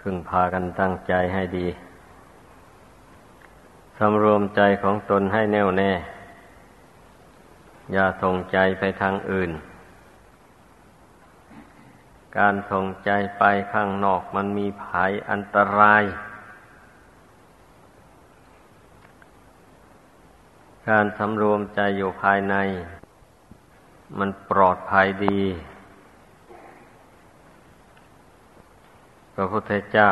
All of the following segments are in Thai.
พึงพากันตั้งใจให้ดีสำรวมใจของตนให้แน่วแน่ อย่าส่งใจไปทางอื่น การส่งใจไปข้างนอกมันมีภัยอันตราย การสำรวมใจอยู่ภายใน มันปลอดภัยดี ระพุทธเจ้า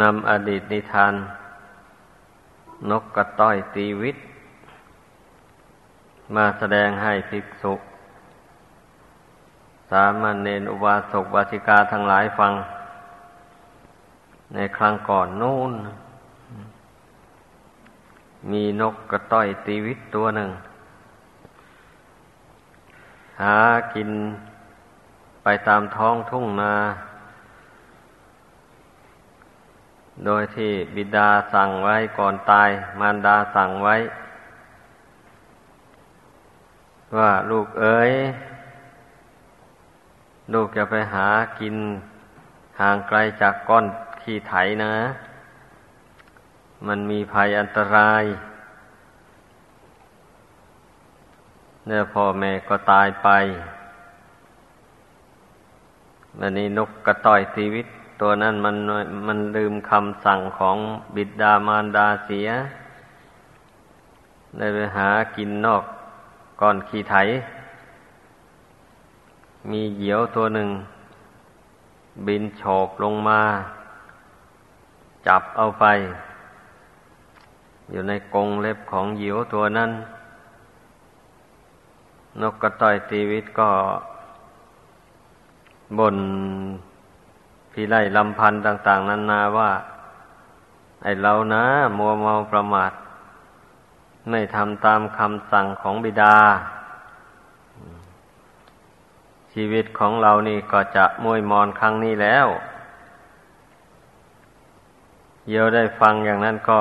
นำอดีตนิทาน นกกระต้อยตีวิต มาแสดงให้ภิกษุ สามเณรอุบาสกวาสิกาทั้งหลายฟัง ในครั้งก่อนนู่น มีนกกระต้อยตีวิตตัวหนึ่ง หากินไปตามท้องทุ่งนา โดยที่บิดาสั่งไว้ก่อนตาย มารดาสั่งไว้ ว่าลูกเอ๋ย ลูกจะไปหากินห่างไกลจากก้อนขี้ไถนะ มันมีภัยอันตรายเนี่ยพ่อแม่ก็ตายไปอันนี้นกกระต่อยชีวิต ตัวนั้นมันมันลืมคำสั่งของบิดามารดาเสีย ได้ไปหากินนอกก่อนขี้ไถ มีเหยี่ยวตัวหนึ่ง บินโฉบลงมา จับเอาไป อยู่ในกรงเล็บของเหยี่ยวตัวนั้น นกกระต่อยชีวิตก็บน พี่ไล่ลำพันธ์ต่าง ๆนั้นาว่า ไอเรานะมัวเมาประมาท ไม่ทำตามคำสั่งของบิดา ชีวิตของเรานี่ก็จะมวยมอนครั้งนี้แล้วเยียวได้ฟังอย่างนั้นก็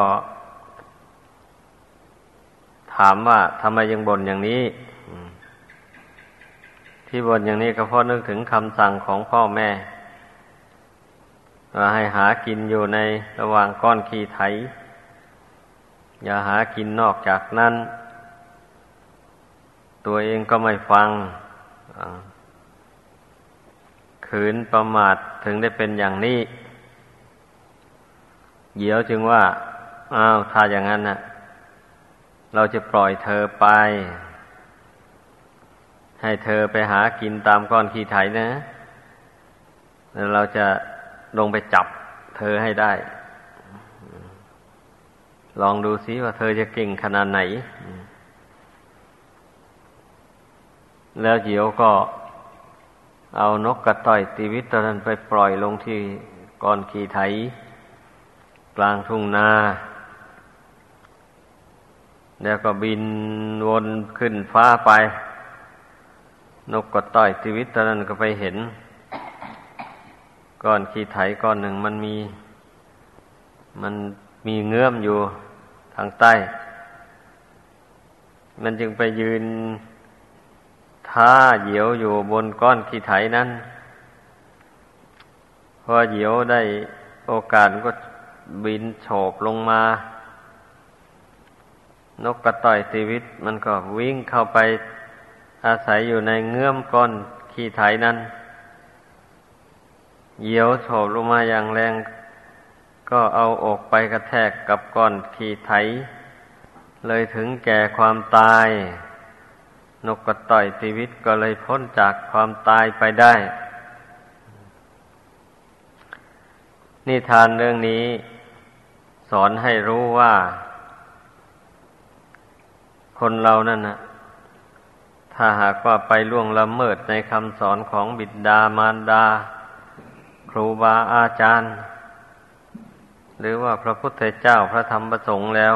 ถามว่าทำไมยังบ่นอย่างนี้ ที่บ่นอย่างนี้ก็เพราะนึกถึงคำสั่งของพ่อแม่ ให้หากินอยู่ในระหว่างก้อนขี้ไถ อย่าหากินนอกจากนั้น ตัวเองก็ไม่ฟังขืนประมาทถึงได้เป็นอย่างนี้ เดี๋ยวจึงว่า อ้าวถ้าอย่างนั้นนะเราจะปล่อยเธอไป ให้เธอไปหากินตามก้อนขี้ไถนะ แล้วเราจะ ลงไปจับเธอให้ได้ ลองดูซิว่าเธอจะเก่งขนาดไหน แล้วเดี๋ยวก็เอานกกระต่อยตีวิตตนั้นไปปล่อยลงที่ก้อนขี้ไถ กลางทุ่งนา แล้วก็บินวนขึ้นฟ้าไป นกกระต่อยชีวิตตนั้นก็ไปเห็น ก้อนขี้ไถก้อนหนึ่งมันมี มันมีเงื้อมอยู่ทางใต้ มันจึงไปยืนท่าเหยียวอยู่บนก้อนขี้ไถนั้น พอเหยียวได้โอกาสก็บินโฉบลงมา นกกระต่อยชีวิต มันก็วิ่งเข้าไปอาศัยอยู่ในเงื่อมก้อนขี้ไถนั้น เหยียวโฉบลงมาอย่างแรง ก็เอาอกไปกระแทกกับก้อนขี้ไถ เลยถึงแก่ความตาย นกกระต่อยชีวิตก็เลยพ้นจากความตายไปได้ นิทานเรื่องนี้สอนให้รู้ว่า คนเรานั่นนะถ้าหากว่าไปล่วงละเมิดในคำสอนของบิดามารดา ครูบาอาจารย์ หรือว่าพระพุทธเจ้าพระธรรมประสงค์แล้ว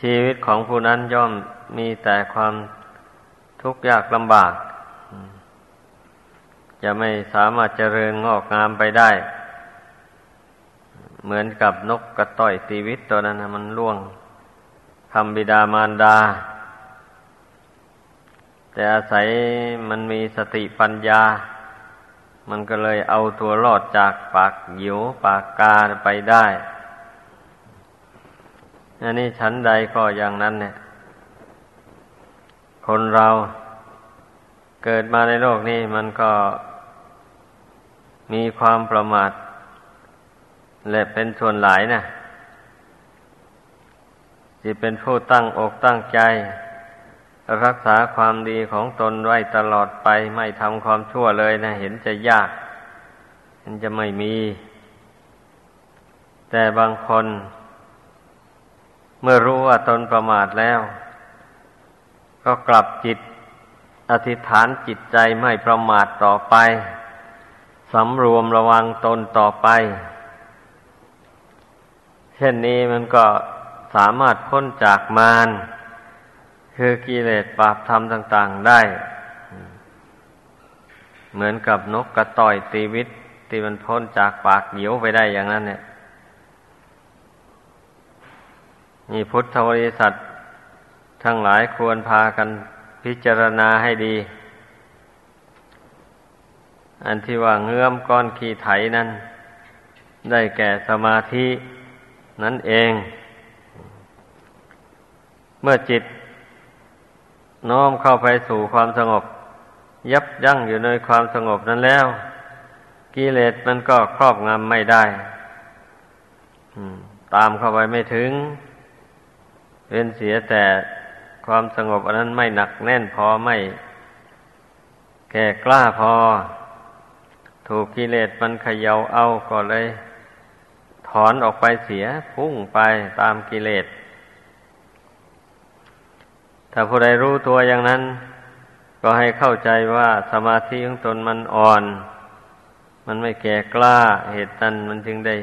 ชีวิตของผู้นั้นย่อมมีแต่ความทุกข์ยากลำบาก จะไม่สามารถเจริญงอกงามไปได้ เหมือนกับนกกระต่อยตีวิตตัวนั้นมันล่วงคำบิดามารดา แต่อาศัยมันมีสติปัญญา มันก็เลยเอาตัวรอดจากปากหยิวปากกาไปได้อันนี้ชั้นใดก็อย่างนั้นเนี่ย คนเราเกิดมาในโลกนี้มันก็มีความประมาท และเป็นส่วนหลายนะที่เป็นผู้ตั้งอกตั้งใจ รักษาความดีของตนไว้ตลอดไปไม่ทำความชั่วเลยนะ เห็นจะยากเห็นจะไม่มี แต่บางคน เมื่อรู้ว่าตนประมาทแล้ว ก็กลับจิต อธิษฐานจิตใจไม่ประมาทต่อไปสำรวมระวังตนต่อไป เช่นนี้มันก็สามารถพ้นจากมาร คือกิเลสบาปธรรมต่าง ๆได้ เหมือนกับนกกระต่อยตีวิตที่มันพ้นจากปากเหยียวไปได้อย่างนั้นเนี่ยนี่พุทธบริษัททั้งหลายควรพากันพิจารณาให้ดี อันที่ว่าเงื้อมก้อนขี้ไถนั้น ได้แก่สมาธินั่นเอง เมื่อจิต น้อมเข้าไปสู่ความสงบ ยับยั้งอยู่ในความสงบนั้นแล้ว กิเลสมันก็ครอบงำไม่ได้ตามเข้าไปไม่ถึงเป็นเสียแต่ความสงบอันนั้นไม่หนักแน่นพอไม่ แก่กล้าพอ ถูกกิเลสมันเขย่าเอาก็เลย ถอนออกไปเสียพุ่งไปตามกิเลส ถ้าผู้ใดรู้ตัวอย่างนั้น ก็ให้เข้าใจว่าสมาธิของตนมันอ่อน มันไม่แก่กล้าเหตุนั้นมันจึงได้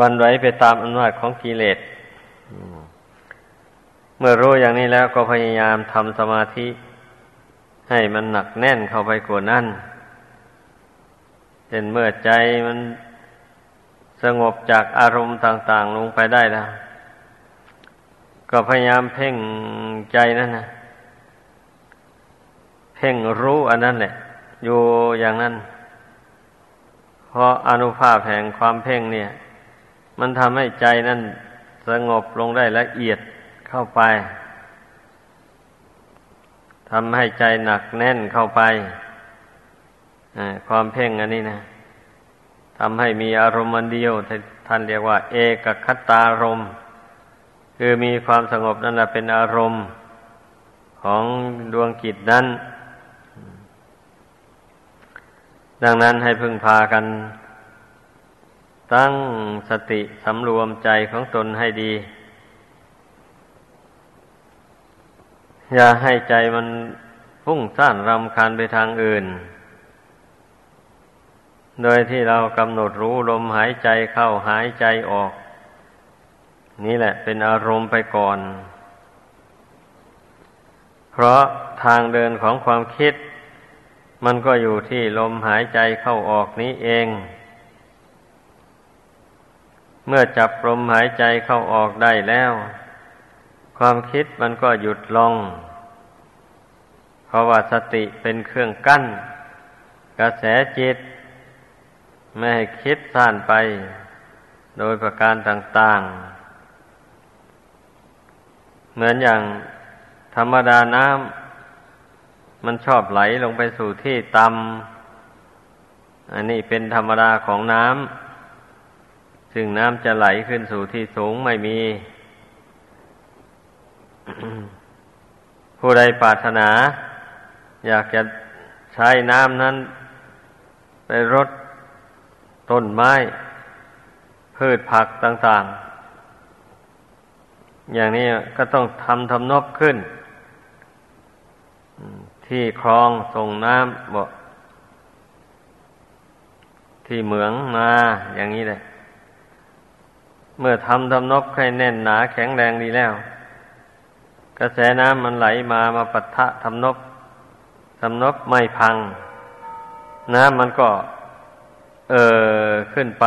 วันไหวไปตามอำนาจของกิเลสเมื่อรู้อย่างนี้แล้วก็พยายามทำสมาธิ ให้มันหนักแน่นเข้าไปกว่านั้นเช่นเมื่อใจมันสงบจากอารมณ์ต่าง ๆ ลงไปได้แล้ว ก็พยายามเพ่งใจนั่นนะเพ่งรู้อันนั้นแหละอยู่อย่างนั้น เพราะอนุภาพแห่งความเพ่งเนี่ย มันทำให้ใจนั่นสงบลงได้ละเอียดเข้าไปทำให้ใจหนักแน่นเข้าไปความเพ่งอันนี้นะทำให้มีอารมณ์เดียวท่านเรียกว่า เอกคตารม คือมีความสงบนั่นแหละเป็นอารมณ์ของดวงกิจนั้น ดังนั้นให้พึงพากัน ตั้งสติสำรวมใจของตนให้ดี อย่าให้ใจมันฟุ้งซ่านรำคาญไปทางอื่น โดยที่เรากำหนดรู้ลมหายใจเข้าหายใจออก นี่แหละ เป็นอารมณ์ไปก่อน เพราะทางเดินของความคิด มันก็อยู่ที่ลมหายใจเข้าออกนี้เอง เมื่อจับลมหายใจเข้าออกได้แล้ว ความคิดมันก็หยุดลง เพราะว่าสติเป็นเครื่องกั้น กระแสจิต ไม่ให้คิดซ่านไป โดยประการต่าง ๆ เหมือนอย่างธรรมดาน้ำมันชอบไหลลงไปสู่ที่ต่ำอันนี้เป็นธรรมดาของน้ำซึ่งน้ำจะไหลขึ้นสู่ที่สูงไม่มี ผู้ใดปรารถนา อยากจะใช้น้ำนั้น ไปรดต้นไม้ พืชผักต่าง ๆ อย่างนี้ก็ต้องทำทำนบขึ้น ที่คลองส่งน้ำบ่ที่เหมืองมาอย่างนี้เลยเมื่อทำทำนบให้แน่นหนาแข็งแรงดีแล้ว กระแสน้ำมันไหลมามาปัทะทำนบทำนบไม่พัง น้ำมันก็ เออขึ้นไป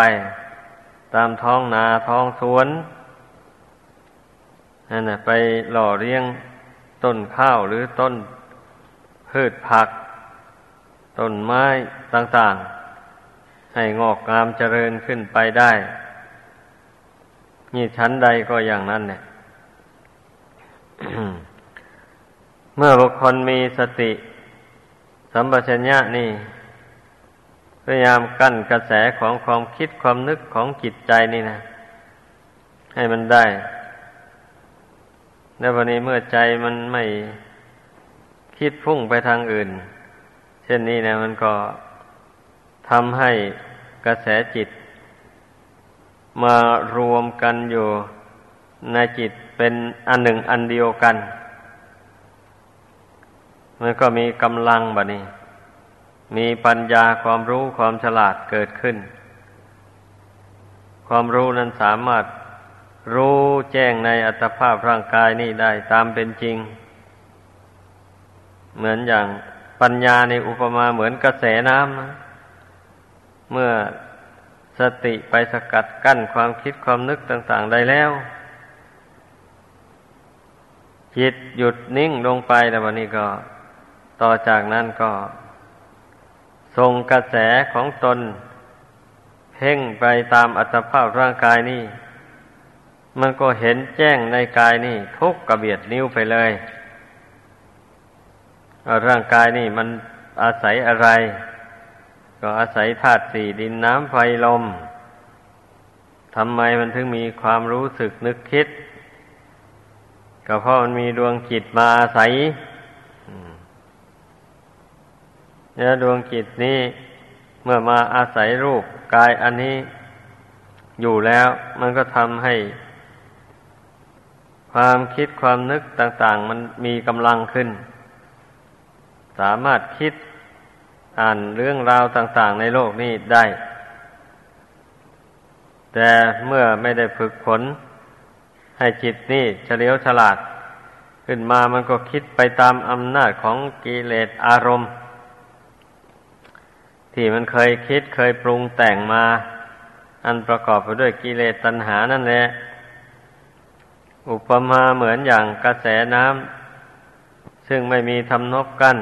ตามท้องนาท้องสวน นั่นนะไปหล่อเลี้ยงต้นข้าวหรือต้นพืชผัก ต้นไม้ต่างๆ ให้งอกงามเจริญขึ้นไปได้ นี่ชั้นใดก็อย่างนั้นเนี่ยเมื่อบุคคลมีสติ สัมปชัญญะนี่พยายามกั้นกระแสของความคิดความนึกของจิตใจนี่นะ ให้มันได้ แล้ววันนี้เมื่อใจมันไม่คิดพุ่งไปทางอื่น เช่นนี้นะมันก็ทำให้กระแสจิต มารวมกันอยู่ในจิตเป็นอันหนึ่งอันเดียวกัน มันก็มีกำลังบะนี้ มีปัญญาความรู้ความฉลาดเกิดขึ้น ความรู้นั้นสามารถ รู้แจ้งในอัตภาพร่างกายนี่ได้ตามเป็นจริง เหมือนอย่างปัญญาในอุปมาเหมือนกระแสน้ำเมื่อสติไปสกัดกั้นความคิดความนึกต่าง ๆ ได้แล้ว จิตหยุดนิ่งลงไปแล้ววันนี้ก็ ต่อจากนั้นก็ส่งกระแสของตน เพ่งไปตามอัตภาพร่างกายนี่ มันก็เห็นแจ้งในกายนี่ ทุกกระเบียดนิ้วไปเลย ร่างกายนี่มันอาศัยอะไร ก็อาศัยธาตุสี่ดินน้ำไฟลมทำไมมันถึงมีความรู้สึกนึกคิด ก็เพราะมันมีดวงจิตมาอาศัยเนี่ยดวงจิตนี้เมื่อมาอาศัยรูปกายอันนี้อยู่แล้ว มันก็ทำให้ ความคิดความนึกต่าง ๆ มันมีกำลังขึ้น สามารถคิดอ่านเรื่องราวต่าง ๆ ในโลกนี้ได้ แต่เมื่อไม่ได้ฝึกฝนให้จิตนี่เฉลียวฉลาด ขึ้นมามันก็คิดไปตามอำนาจของกิเลสอารมณ์ ที่มันเคยคิดเคยปรุงแต่งมา อันประกอบไปด้วยกิเลสตัณหานั่นแหละ อุปมาเหมือนอย่างกระแสน้ำซึ่งไม่มีทำนบกัน้น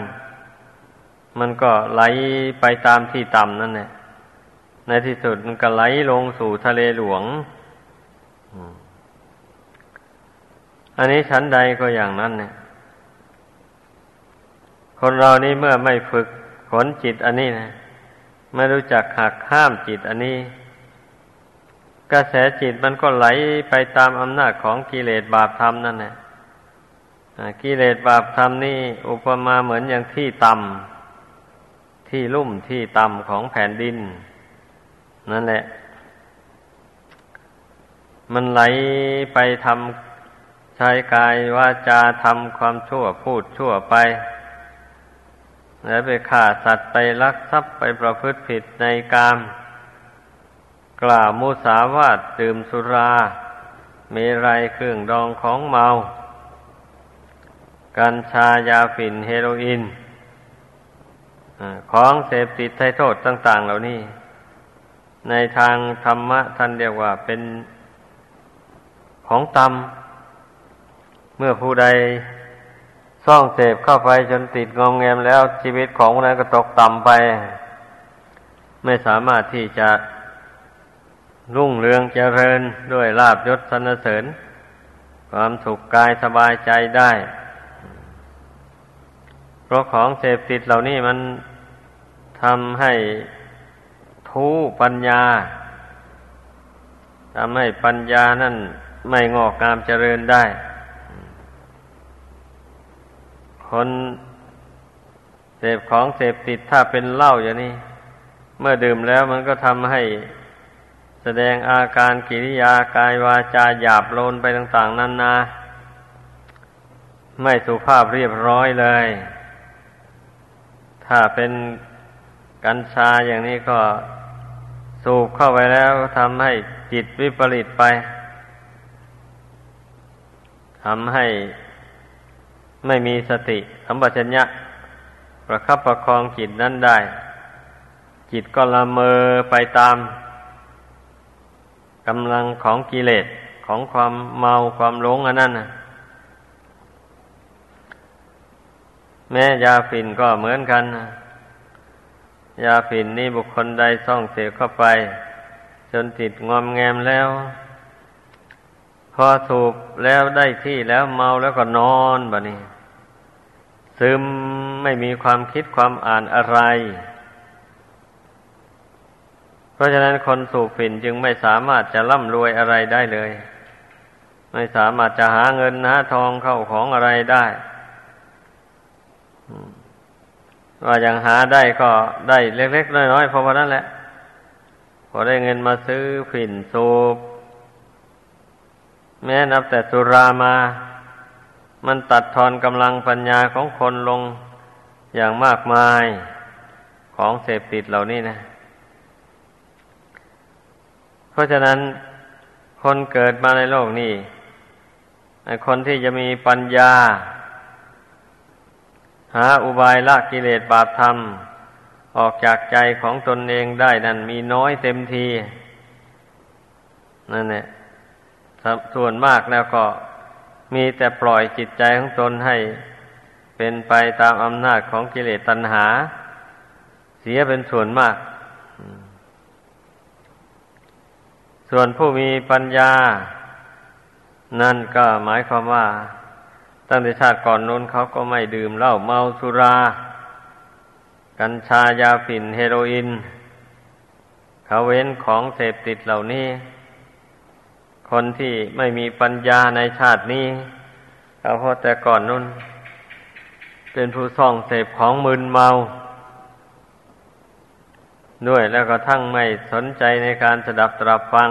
มันก็ไหลไปตามที่ต่ำนั่นแหละในที่สุดมันก็ไหลลงสู่ทะเลหลวง อันนี้ชั้นใดก็อย่างนั้นเนี่ย คนเรานี่เมื่อไม่ฝึกขนจิตอันนี้นะไม่รู้จักหักห้ามจิตอันนี้ กระแสจิตมันก็ไหลไปตามอำนาจของกิเลสบาปธรรมนั่นแหละกิเลสบาปธรรมนี่อุปมาเหมือนอย่างที่ต่ำที่ลุ่มที่ต่ำของแผ่นดิน นั่นแหละ มันไหลไปทำใช้กายว่าจาทำความชั่วพูดชั่วไป แล้วไปฆ่าสัตว์ไปลักทรัพย์ไปประพฤติผิดในกาม กล่าวมุสาวาทดื่มสุราเมรัยเครื่องดองของเมา กัญชายาฝิ่นเฮโรอีนของเสพติดไทโทษต่าง ๆ เหล่านี้ ในทางธรรมะท่านเรียกว่าเป็นของตำเมื่อผู้ใดซ่องเสพเข้าไปจนติดงอมแงมแล้วชีวิตของนั้นก็ตกต่ำไป ไม่สามารถที่จะ รุ่งเรืองเจริญด้วยลาบยศสรรเสริญ ความสุขกายสบายใจได้ เพราะของเสพติดเหล่านี้มันทำให้ทูปัญญาทำให้ปัญญานั่นไม่งอกงามเจริญได้ คนเสพของเสพติดถ้าเป็นเหล้าอย่างนี้ เมื่อดื่มแล้วมันก็ทำให้ แสดงอาการกิริยากายวาจาหยาบโลนไปต่าง ๆนานาไม่สุภาพเรียบร้อยเลย ถ้าเป็นกัญชาอย่างนี้ก็สูบเข้าไปแล้วทำให้จิตวิปริตไปทำให้ไม่มีสติสัมปชัญญะ ประคับประคองจิตนั้นได้ จิตก็ละเมอไปตาม กำลังของกิเลสของความเมาความหลงอันนั้นนะแม้ยาฝิ่นก็เหมือนกันนะยาฝิ่นนี่บุคคลใดซ่องเสพเข้าไป จนติดงอมแงมแล้ว พอสูบแล้วได้ที่แล้วเมาแล้วก็นอนบะนี้ ซึมไม่มีความคิดความอ่านอะไร ราะฉะนั้นคนสูบฝิ่นจึงไม่สามารถจะร่ำรวยอะไรได้เลย ไม่สามารถจะหาเงินหาทองเข้าของอะไรได้ว่าอย่างหาได้ก็ได้เล็กๆน้อยๆเพราะว่านั้นแหละ พอได้เงินมาซื้อฝิ่นสูบ แม้นับแต่สุรามา มันตัดทอนกำลังปัญญาของคนลงอย่างมากมายของเสพติดเหล่านี้นะ เพราะฉะนั้นคนเกิดมาในโลกนี้คนที่จะมีปัญญา หาอุบายละกิเลสบาปธรรม ออกจากใจของตนเองได้นั่นมีน้อยเต็มที นั่นแหละส่วนมากแล้วก็มีแต่ปล่อยจิตใจของตนให้ เป็นไปตามอำนาจของกิเลสตัณหา เสียเป็นส่วนมาก ส่วนผู้มีปัญญา นั่นก็หมายความว่า ตั้งแต่ชาติก่อนนู้นเขาก็ไม่ดื่มเหล้าเมาสุรา กัญชายาฝิ่นเฮโรอีนเขาเว้นของเสพติดเหล่านี้ คนที่ไม่มีปัญญาในชาตินี้เขาพอแต่ก่อนนู้นเป็นผู้ส่องเสพของมึนเมา ด้วยแล้วก็ทั้งไม่สนใจในการสดับตรับฟัง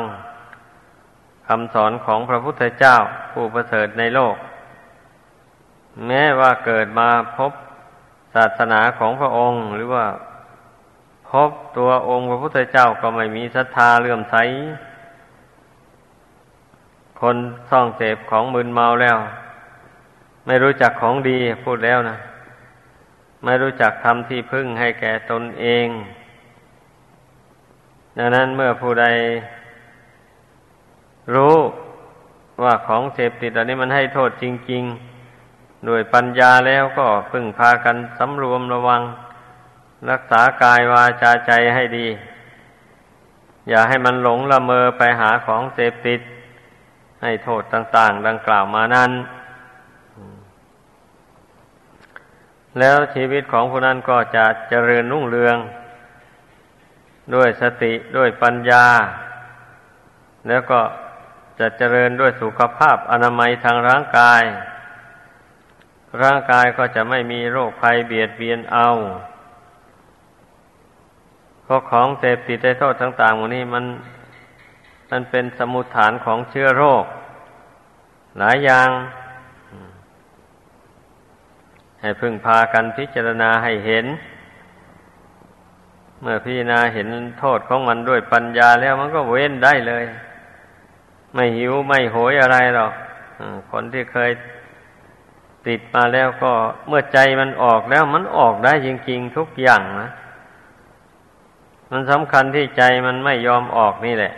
คำสอนของพระพุทธเจ้าผู้ประเสริฐในโลก แม้ว่าเกิดมาพบศาสนาของพระองค์ หรือว่าพบตัวองค์พระพุทธเจ้าก็ไม่มีศรัทธาเลื่อมใส คนส่องเสพของมึนเมาแล้ว ไม่รู้จักของดีพูดแล้วนะ ไม่รู้จักทำที่พึ่งให้แก่ตนเอง ดังนั้นเมื่อผู้ใดรู้ว่าของเสพติดอันนี้มันให้โทษจริงๆด้วยปัญญาแล้วก็พึ่งพากันสำรวมระวัง รักษากายวาจาใจให้ดี อย่าให้มันหลงละเมอไปหาของเสพติด ให้โทษต่าง ๆ ดังกล่าวมานั้นแล้วชีวิตของผู้นั้นก็จะเจริญรุ่งเรือง ด้วยสติด้วยปัญญา แล้วก็จะเจริญด้วยสุขภาพอนามัยทางร่างกาย ร่างกายก็จะไม่มีโรคภัยเบียดเบียนเอาเพราะของเสพติดได้โทษต่างๆวันนี้มันมันเป็นสมุทฐานของเชื้อโรค หลายอย่าง ให้พึ่งพากันพิจารณาให้เห็น เมื่อพิจารณาเห็นโทษของมันด้วยปัญญาแล้วมันก็เว้นได้เลย ไม่หิวไม่โหยอะไรหรอกคนที่เคยติดมาแล้วก็เมื่อใจมันออกแล้วมันออกได้จริง ๆ ทุกอย่างนะมันสำคัญที่ใจมันไม่ยอมออกนี่แหละ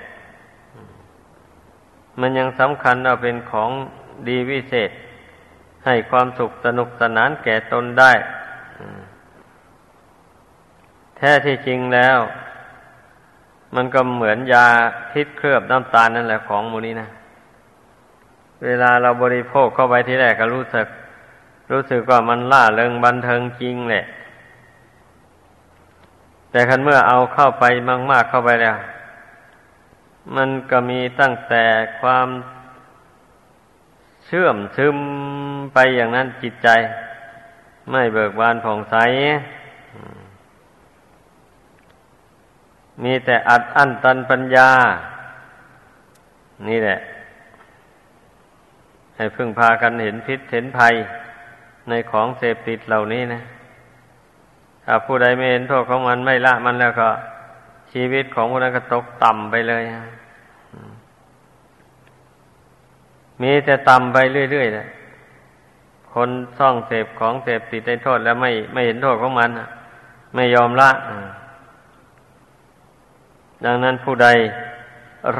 มันยังสำคัญเอาเป็นของดีวิเศษ ให้ความสุขสนุกสนานแก่ตนได้ ท้ที่จริงแล้ว มันก็เหมือนยาพิษเคลือบน้ำตาลนั่นแหละของมูนี้นะ เวลาเราบริโภคเข้าไปที่แรกก็รู้สึก รู้สึกว่ามันล่าเริงบันเทิงจริงแหละ แต่คันเมื่อเอาเข้าไปมากๆเข้าไปแล้ว มันก็มีตั้งแต่ความเชื่อมซึมไปอย่างนั้นจิตใจ ไม่เบิกบานผ่องใส มีแต่อัดอั้นตันปัญญา นี่แหละ ให้พึ่งพากันเห็นพิษเห็นภัยในของเสพติดเหล่านี้นะถ้าผู้ใดไม่เห็นโทษของมันไม่ละมันแล้วก็ ชีวิตของผู้นั้นก็ตกต่ำไปเลยมีแต่ต่ำไปเรื่อยๆนะคนซ่องเสพของเสพติดในโทษแล้วไม่ไม่เห็นโทษของมันไม่ยอมละ ดังนั้นผู้ใด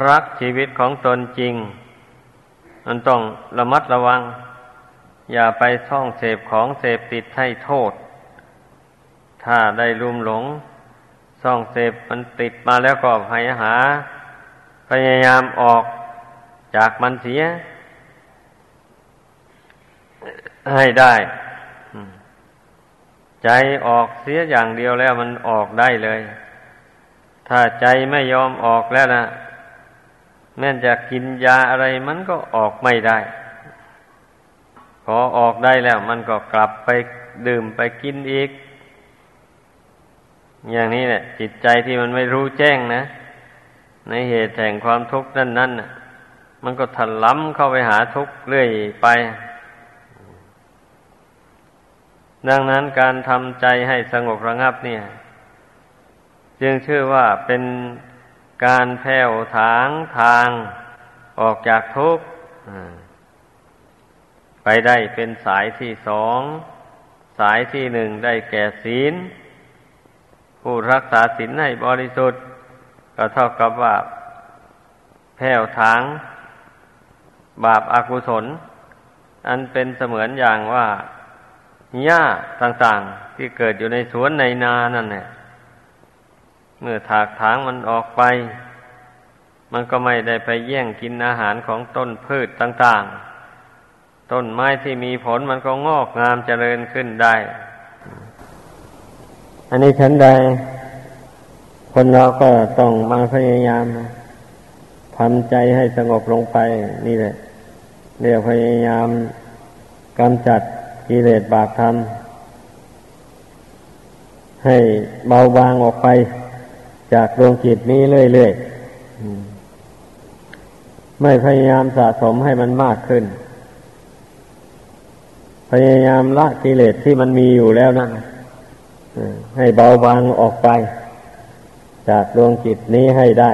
รักชีวิตของตนจริง มันต้องระมัดระวัง อย่าไปท่องเสพของเสพติดให้โทษ ถ้าได้ลุ่มหลงซ่องเสพมันติดมาแล้วก็พยายหา พยายามออกจากมันเสีย ให้ได้ใจออกเสียอย่างเดียวแล้วมันออกได้เลย ถ้าใจไม่ยอมออกแล้วนะแม้จะกินยาอะไรมันก็ออกไม่ได้ พอออกได้แล้ว มันก็กลับไปดื่มไปกินอีก อย่างนี้เนี่ยจิตใจที่มันไม่รู้แจ้งนะ ในเหตุแห่งความทุกข์นั่นนั่นมันก็ถล้ำเข้าไปหาทุกข์เรื่อยไป ดังนั้นการทำใจให้สงบระงับเนี่ย จึงชื่อว่าเป็นการแผ่วถางทางออกจากทุกข์ไปได้เป็นสายที่สอง สายที่หนึ่งได้แก่ศีล ผู้รักษาศีลให้บริสุทธิ์ ก็เท่ากับว่าแผ่วถาง บาปอากุศล อันเป็นเสมือนอย่างว่าหญ้าต่างๆ ที่เกิดอยู่ในสวนในนานั่นแหละ เมื่อถากถางมันออกไป มันก็ไม่ได้ไปแย่งกินอาหารของต้นพืชต่างๆ ต้นไม้ที่มีผลมันก็งอกงามเจริญขึ้นได้ อันนี้ฉันใด คนเราก็ต้องมาพยายามทำใจให้สงบลงไป นี่แหละเรียกพยายามกำจัดกิเลสบาปธรรมให้เบาบางออกไป จากดวงจิตนี้เรื่อยๆไม่พยายามสะสมให้มันมากขึ้น พยายามละกิเลสที่มันมีอยู่แล้วนั่นให้เบาบางออกไป จากดวงจิตนี้ให้ได้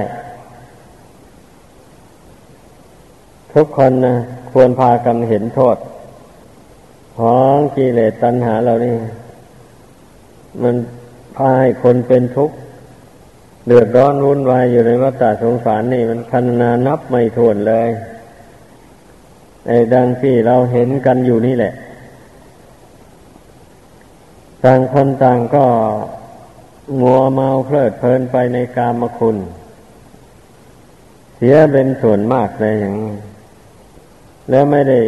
ทุกคนนะควรพากันเห็นโทษ ของกิเลสตัณหาเรานี่มันพาให้คนเป็นทุกข์ เดือดร้อนวุ่นวายอยู่ในวัฏสงสารนี่มันพันนานับไม่ถ้วนเลยไอ้ดังที่เราเห็นกันอยู่นี่แหละ ต่างคนต่างก็งัวเมาเพลิดเพลินไปในกามคุณ เสียเป็นส่วนมากเลยอย่างนี้แล้วไม่ได้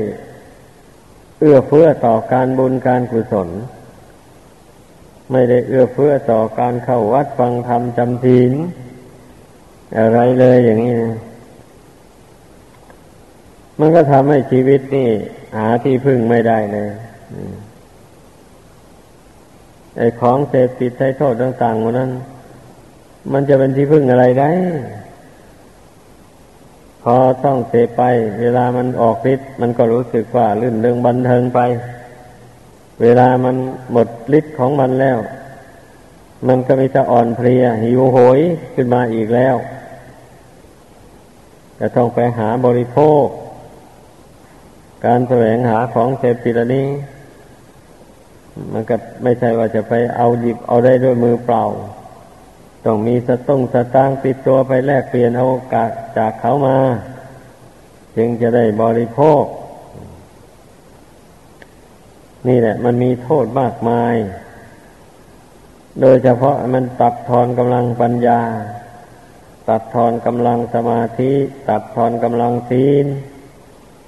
เอื้อเฟื้อต่อการบุญการกุศล ไม่ได้เอื้อเฟื้อต่อการเข้าวัดฟังธรรมจำศีลอะไรเลยอย่างนี้นะมันก็ทำให้ชีวิตนี่ หาที่พึ่งไม่ได้เลยไอ้ของเสพติดใช้โทษต่างๆมันนั้น มันจะเป็นที่พึ่งอะไรได้ พอต้องเสพไป เวลามันออกฤทธิ์มันก็รู้สึกว่าลื่นเริงบันเทิงไป เวลามันหมดฤทธิ์ของมันแล้ว มันก็มีจะอ่อนเพลีย หิวโหยขึ้นมาอีกแล้วจะต้องไปหาบริโภค การแสวงหาของเสพติดนี้ มันก็ไม่ใช่ว่าจะไปเอาหยิบเอาได้ด้วยมือเปล่า ต้องมีสตุ้งสตางติดตัวไปแลกเปลี่ยนเอากาจากเขามา จึงจะได้บริโภค นี่แหละ มันมีโทษมากมาย โดยเฉพาะมันตัดทอนกำลังปัญญา ตัดทอนกำลังสมาธิ ตัดทอนกำลังศีล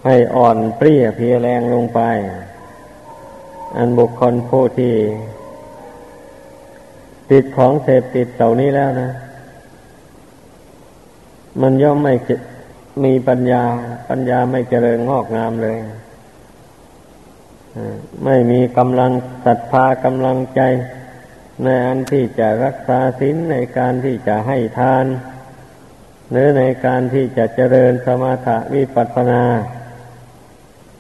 ให้อ่อนเปรี้ยเพียแรงลงไป อันบุคคลผู้ที่ติดของเสพติดเหล่านี้แล้วนะ มันย่อมไม่มีปัญญา ปัญญาไม่เจริญงอกงามเลย ไม่มีกำลังศรัทธากำลังใจ ในอันที่จะรักษาศีลในการที่จะให้ทาน หรือในการที่จะเจริญสมาธิวิปัสสนา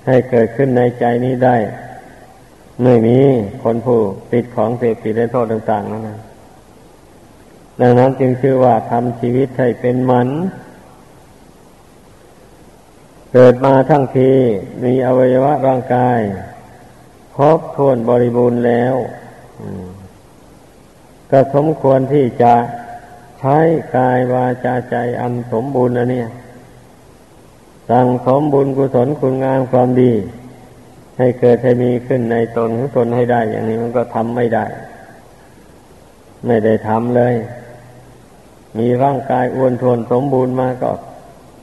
ให้เกิดขึ้นในใจนี้ได้ไม่มีคนผู้ติดของเสพติดและโทษต่างๆนั่นะดังนั้นจึงชื่อว่าทำชีวิตให้เป็นมัน เกิดมาทั้งทีมีอวัยวะร่างกาย ครบถ้วนบริบูรณ์แล้วก็สมควรที่จะใช้กายวาจาใจอันสมบูรณ์นะเนี่ยสั่งสมบุญกุศลคุณงามความดี ให้เกิดให้มีขึ้นในตนของตนให้ได้ อย่างนี้มันก็ทำไม่ได้ ไม่ได้ทำเลย มีร่างกายอ้วนทวนสมบูรณ์มาก็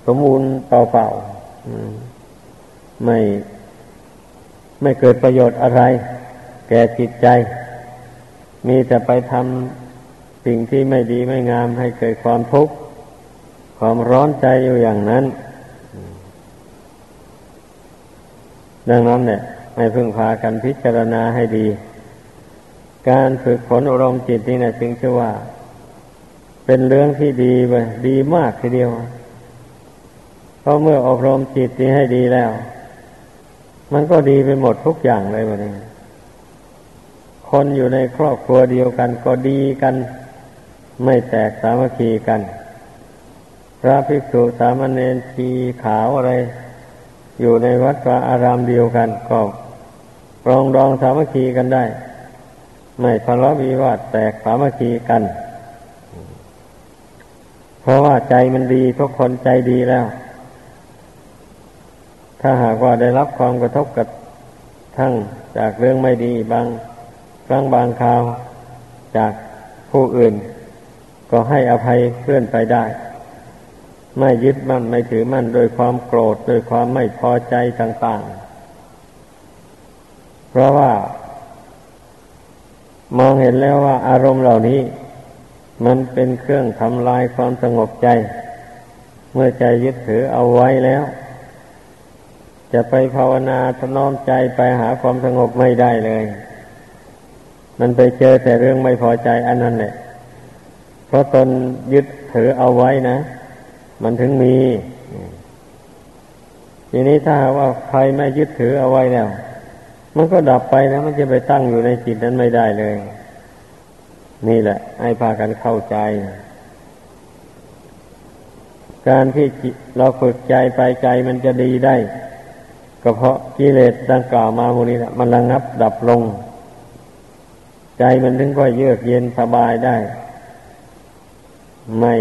สมบูรณ์เปล่าๆไม่ ไม่เกิดประโยชน์อะไร แก่จิตใจ มีแต่ไปทำสิ่งที่ไม่ดีไม่งามให้เกิดความทุกข์ความร้อนใจอยู่อย่างนั้น ดังนั้นเนี่ยให้พึ่งพากันพิจารณาให้ดี การฝึกฝนอารมณ์จิตนี่นะจึงชื่อว่า เป็นเรื่องที่ดีไปดีมากทีเดียวเพราะเมื่ออบรมจิตนี้ให้ดีแล้ว มันก็ดีไปหมดทุกอย่างเลยวันนี้คนอยู่ในครอบครัวเดียวกัน ก็ดีกัน ไม่แตกสามัคคีกัน พระภิกษุสามเณรชีขาวอะไร อยู่ในวัดวาอารามเดียวกันก็ปรองดองสามัคคีกันได้ ไม่ทะเลาะวิวาทแตกสามัคคีกัน เพราะว่าใจมันดีทุกคนใจดีแล้ว ถ้าหากว่าได้รับความกระทบกระทั่งจากเรื่องไม่ดีบางครั้งบางคราวจากผู้อื่น ก็ให้อภัยเพื่อนไปได้ ไม่ยึดมั่นไม่ถือมั่นโดยความโกรธโดยความไม่พอใจต่างๆ เพราะว่ามองเห็นแล้วว่าอารมณ์เหล่านี้ มันเป็นเครื่องทำลายความสงบใจ เมื่อใจยึดถือเอาไว้แล้ว จะไปภาวนาทน้อมใจไปหาความสงบไม่ได้เลย มันไปเจอแต่เรื่องไม่พอใจอันนั้นแหละ เพราะตนยึดถือเอาไว้นะ มันถึงมี ทีนี้ถ้าว่าใครไม่ยึดถือเอาไว้แล้ว มันก็ดับไปนะ มันจะไปตั้งอยู่ในจิตนั้นไม่ได้เลย นี่แหละ ให้พากันเข้าใจการที่เราฝึกใจไปใจมันจะดีได้ ก็เพราะกิเลสดังกล่าวมาโมนี้แหละมันระงับดับลง ใจมันถึงก็เยือกเย็นสบายได้ ไม่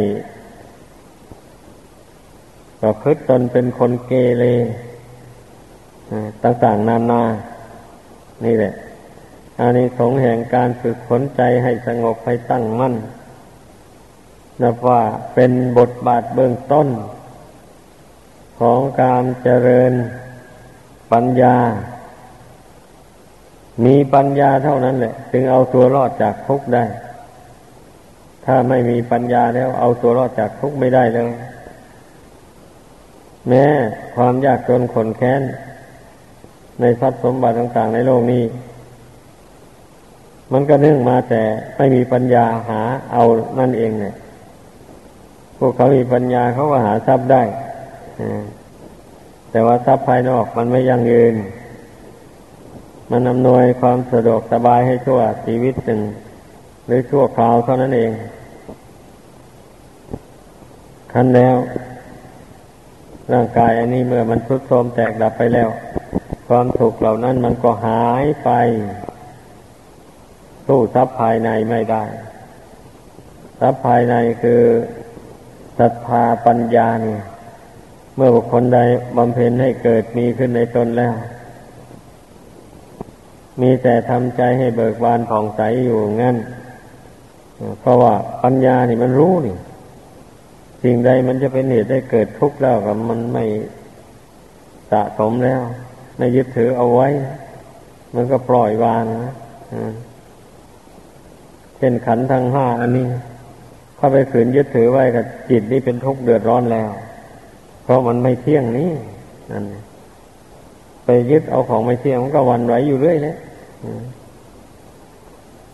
ก็คิดตนเป็นคนเกเรต่างๆนานา นี่แหละอันนี้สงแห่งการฝึกฝนใจให้สงบให้ตั้งมั่นนับว่าเป็นบทบาทเบื้องต้น ของการเจริญ ปัญญา มีปัญญาเท่านั้นแหละ จึงเอาตัวรอดจากทุกข์ได้ ถ้าไม่มีปัญญาแล้ว เอาตัวรอดจากทุกข์ไม่ได้เลยแม้ความยากจนขนแค้น ในทรัพย์สมบัติต่างๆในโลกนี้ มันก็เนื่องมาแต่ไม่มีปัญญาหาเอานั่นเองเนี่ยพวกเขามีปัญญาเขาก็หาทรัพย์ได้ แต่ว่าทรัพย์ภายนอกมันไม่ยั่งยืน มันอำนวยความสะดวกสบายให้ชั่วชีวิตหนึ่ง หรือชั่วคราวเท่านั้นเองคันแล้ว ร่างกายอันนี้เมื่อมันทุดโทรมแตกดับไปแล้ว ความทุกเหล่านั้นมันก็หายไปสู้ทรัพย์ภายในไม่ได้ทรัพย์ภายในคือศรัทธาปัญญาเนี่ย มื่อบุคคลใดบำเพ็ญให้เกิดมีขึ้นในตนแล้ว มีแต่ทำใจให้เบิกบานผ่องใสอยู่งั้น เพราะว่าปัญญานี่มันรู้นี่ สิ่งใดมันจะเป็นเหตุได้เกิดทุกข์แล้วกับมันไม่สะสมแล้ว ไม่ยึดถือเอาไว้ มันก็ปล่อยวางนะเช่นขันทั้งห้าอันนี้ เข้าไปขืนยึดถือไว้กับจิตนี่เป็นทุกข์เดือดร้อนแล้ว ราะมันไม่เที่ยงนี้นั่นไปยึดเอาของไม่เที่ยงมันก็วันไหวอยู่เรื่อยเลย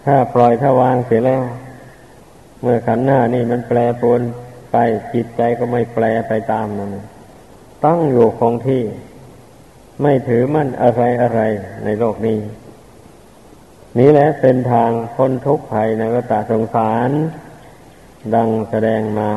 ถ้าปล่อยถ้าวางเสียแล้ว เมื่อขันหน้านี่มันแปรปรวนไปจิตใจก็ไม่แปลไปตามนั้นตั้งอยู่คงที่ ไม่ถือมั่นอะไรอะไรในโลกนี้ นี้แหละเป็นทางพ้นทุกข์ภัยในวัฏสงสาร ดังแสดงมา